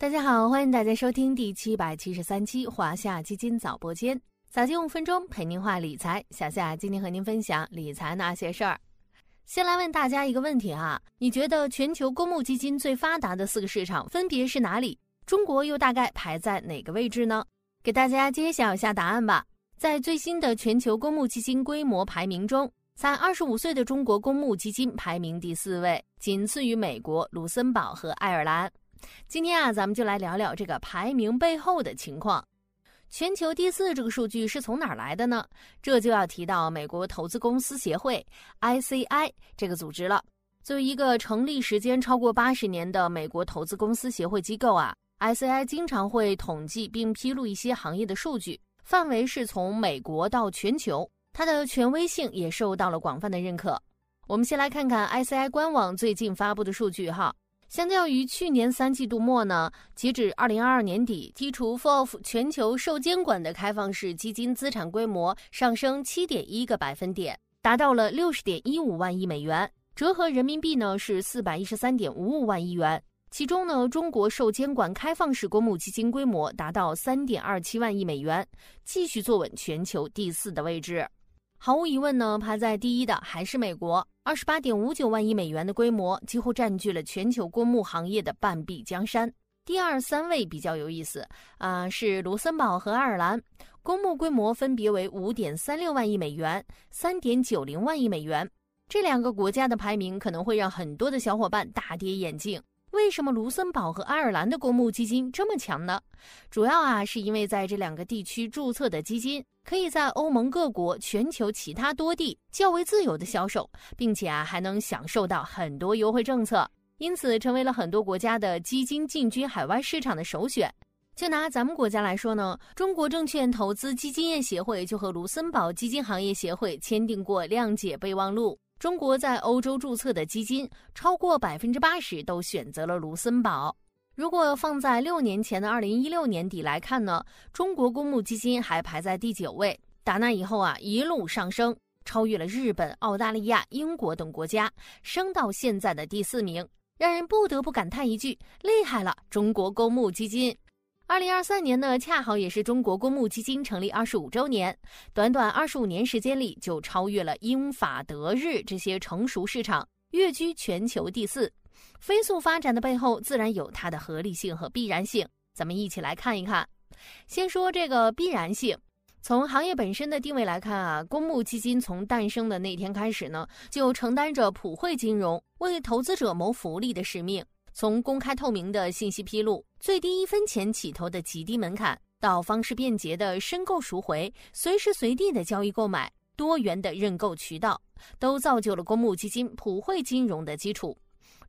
大家好，欢迎大家收听第七百七十三期华夏基金早播间，早间五分钟陪您话理财。小夏今天和您分享理财那些事儿。先来问大家一个问题啊，你觉得全球公募基金最发达的四个市场分别是哪里？中国又大概排在哪个位置呢？给大家揭晓一下答案吧。在最新的全球公募基金规模排名中，才二十五岁的中国公募基金排名第四位，仅次于美国、卢森堡和爱尔兰。今天啊，咱们就来聊聊这个排名背后的情况。全球第四这个数据是从哪儿来的呢？这就要提到美国投资公司协会 （ICI） 这个组织了。作为一个成立时间超过八十年的美国投资公司协会机构啊，ICI 经常会统计并披露一些行业的数据，范围是从美国到全球，它的权威性也受到了广泛的认可。我们先来看看 ICI 官网最近发布的数据哈。相较于去年三季度末呢，截止二零二二年底，剔除 FOF 全球受监管的开放式基金资产规模上升七点一个百分点，达到了六十点一五万亿美元，折合人民币呢是四百一十三点五五万亿元。其中呢，中国受监管开放式公募基金规模达到三点二七万亿美元，继续坐稳全球第四的位置。毫无疑问呢，排在第一的还是美国，二十八点五九万亿美元的规模几乎占据了全球公募行业的半壁江山。第二、三位比较有意思啊，是卢森堡和爱尔兰，公募规模分别为五点三六万亿美元、三点九零万亿美元。这两个国家的排名可能会让很多的小伙伴大跌眼镜。为什么卢森堡和爱尔兰的公募基金这么强呢？主要啊，是因为在这两个地区注册的基金。可以在欧盟各国、全球其他多地较为自由的销售，并且啊还能享受到很多优惠政策，因此成为了很多国家的基金进军海外市场的首选。就拿咱们国家来说呢，中国证券投资基金业协会就和卢森堡基金行业协会签订过谅解备忘录。中国在欧洲注册的基金超过百分之八十都选择了卢森堡。如果放在六年前的二零一六年底来看呢，中国公募基金还排在第九位。打那以后啊，一路上升，超越了日本、澳大利亚、英国等国家，升到现在的第四名，让人不得不感叹一句：厉害了，中国公募基金！二零二三年呢，恰好也是中国公募基金成立二十五周年，短短二十五年时间里，就超越了英法德日这些成熟市场，跃居全球第四。飞速发展的背后，自然有它的合理性和必然性。咱们一起来看一看。先说这个必然性，从行业本身的定位来看啊，公募基金从诞生的那天开始呢，就承担着普惠金融、为投资者谋福利的使命。从公开透明的信息披露、最低一分钱起投的极低门槛，到方式便捷的申购赎回、随时随地的交易购买、多元的认购渠道，都造就了公募基金普惠金融的基础。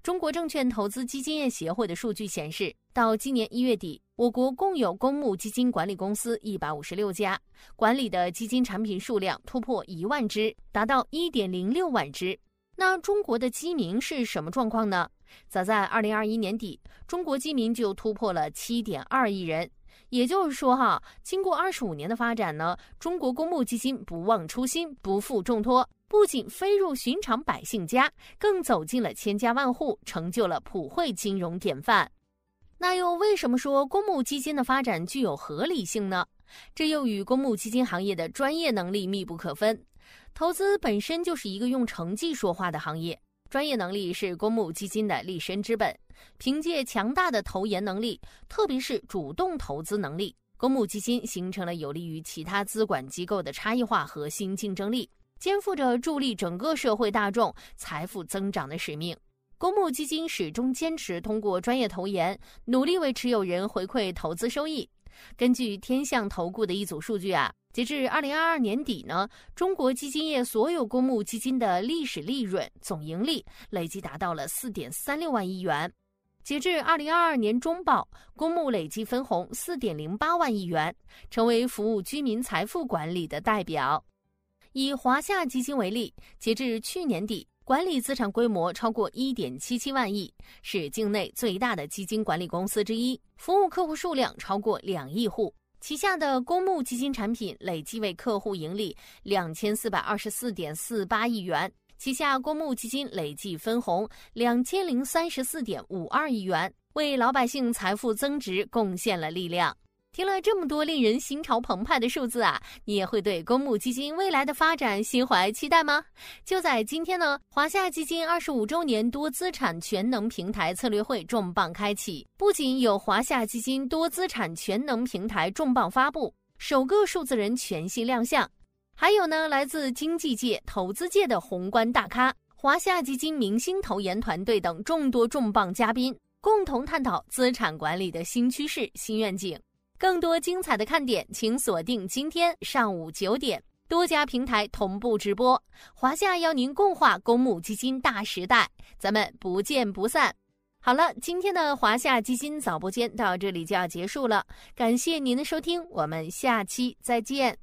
中国证券投资基金业协会的数据显示，到今年一月底，我国共有公募基金管理公司一百五十六家，管理的基金产品数量突破一万只，达到一点零六万只。那中国的基民是什么状况呢？早在二零二一年底，中国基民就突破了七点二亿人。也就是说，哈，经过二十五年的发展呢，中国公募基金不忘初心，不负重托。不仅飞入寻常百姓家，更走进了千家万户，成就了普惠金融典范。那又为什么说公募基金的发展具有合理性呢？这又与公募基金行业的专业能力密不可分。投资本身就是一个用成绩说话的行业，专业能力是公募基金的立身之本。凭借强大的投研能力，特别是主动投资能力，公募基金形成了有利于其他资管机构的差异化核心竞争力。肩负着助力整个社会大众财富增长的使命，公募基金始终坚持通过专业投研，努力为持有人回馈投资收益。根据天象投顾的一组数据啊，截至二零二二年底呢，中国基金业所有公募基金的历史利润总盈利累计达到了四点三六万亿元。截至二零二二年中报，公募累计分红四点零八万亿元，成为服务居民财富管理的代表。以华夏基金为例，截至去年底，管理资产规模超过一点七七万亿，是境内最大的基金管理公司之一，服务客户数量超过两亿户。旗下的公募基金产品累计为客户盈利两千四百二十四点四八亿元，旗下公募基金累计分红两千零三十四点五二亿元，为老百姓财富增值贡献了力量。听了这么多令人心潮澎湃的数字啊，你也会对公募基金未来的发展心怀期待吗？就在今天呢，华夏基金二十五周年多资产全能平台策略会重磅开启，不仅有华夏基金多资产全能平台重磅发布，首个数字人全系亮相，还有呢，来自经济界、投资界的宏观大咖、华夏基金明星投研团队等众多重磅嘉宾，共同探讨资产管理的新趋势、新愿景。更多精彩的看点，请锁定今天上午九点，多家平台同步直播。华夏邀您共话公募基金大时代，咱们不见不散。好了，今天的华夏基金早播间到这里就要结束了，感谢您的收听，我们下期再见。